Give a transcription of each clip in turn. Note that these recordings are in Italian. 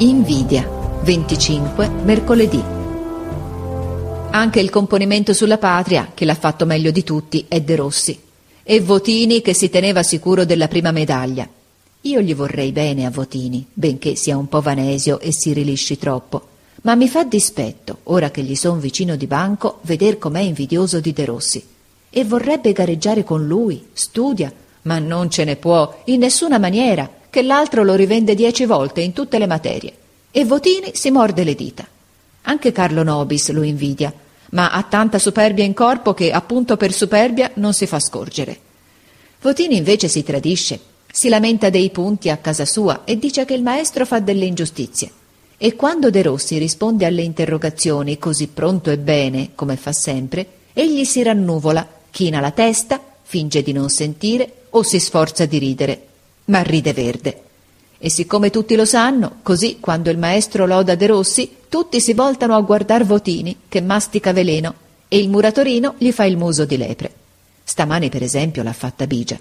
Invidia, 25 mercoledì. Anche il componimento sulla patria, che l'ha fatto meglio di tutti, è De Rossi. E Votini che si teneva sicuro della prima medaglia. Io gli vorrei bene a Votini, benché sia un po' vanesio e si rilisci troppo. Ma mi fa dispetto, ora che gli son vicino di banco, veder com'è invidioso di De Rossi. E vorrebbe gareggiare con lui, studia, ma non ce ne può, in nessuna maniera che l'altro lo rivende dieci volte in tutte le materie. E Votini si morde le dita. Anche Carlo Nobis lo invidia, ma ha tanta superbia in corpo che appunto per superbia non si fa scorgere. Votini invece si tradisce, si lamenta dei punti a casa sua e dice che il maestro fa delle ingiustizie. E quando De Rossi risponde alle interrogazioni così pronto e bene, come fa sempre, egli si rannuvola, china la testa, finge di non sentire o si sforza di ridere ma ride verde. E siccome tutti lo sanno, così quando il maestro loda De Rossi, tutti si voltano a guardar Votini, che mastica veleno, e il muratorino gli fa il muso di lepre. Stamani, per esempio, l'ha fatta Bigia.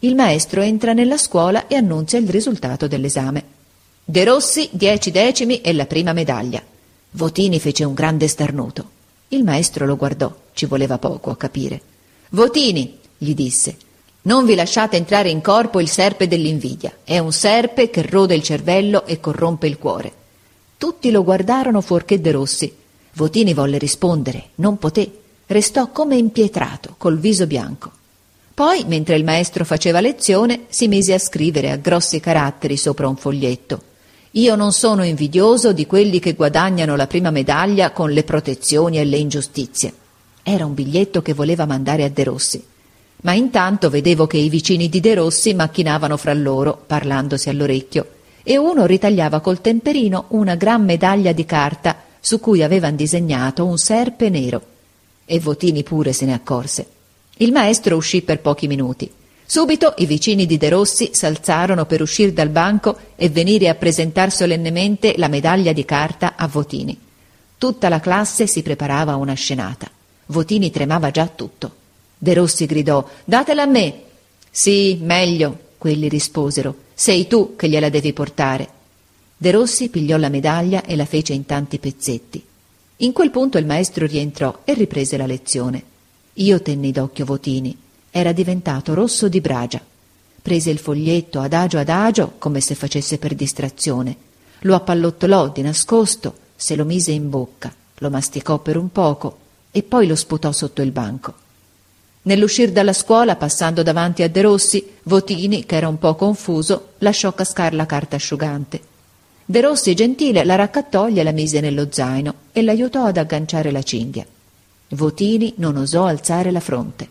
Il maestro entra nella scuola e annunzia il risultato dell'esame. De Rossi, dieci decimi e la prima medaglia. Votini fece un grande starnuto. Il maestro lo guardò, ci voleva poco a capire. Votini, gli disse, non vi lasciate entrare in corpo il serpe dell'invidia. È un serpe che rode il cervello e corrompe il cuore. Tutti lo guardarono fuorché De Rossi. Votini volle rispondere, non poté. Restò come impietrato, col viso bianco. Poi, mentre il maestro faceva lezione, si mise a scrivere a grossi caratteri sopra un foglietto. Io non sono invidioso di quelli che guadagnano la prima medaglia con le protezioni e le ingiustizie. Era un biglietto che voleva mandare a De Rossi. Ma intanto vedevo che i vicini di De Rossi macchinavano fra loro, parlandosi all'orecchio, e uno ritagliava col temperino una gran medaglia di carta su cui avevano disegnato un serpe nero. E Votini pure se ne accorse. Il maestro uscì per pochi minuti. Subito i vicini di De Rossi s'alzarono per uscire dal banco e venire a presentar solennemente la medaglia di carta a Votini. Tutta la classe si preparava a una scenata. Votini tremava già tutto. De Rossi gridò Datela a me. Sì, meglio, quelli risposero. Sei tu che gliela devi portare. De Rossi pigliò la medaglia e la fece in tanti pezzetti. In quel punto il maestro rientrò e riprese la lezione. Io tenni d'occhio Votini. Era diventato rosso di bragia. Prese il foglietto adagio adagio, come se facesse per distrazione. Lo appallottolò di nascosto, se lo mise in bocca, lo masticò per un poco e poi lo sputò sotto il banco. Nell'uscir dalla scuola, passando davanti a De Rossi, Votini, che era un po' confuso, lasciò cascar la carta asciugante. De Rossi, gentile, la raccattò e la mise nello zaino e l'aiutò ad agganciare la cinghia. Votini non osò alzare la fronte.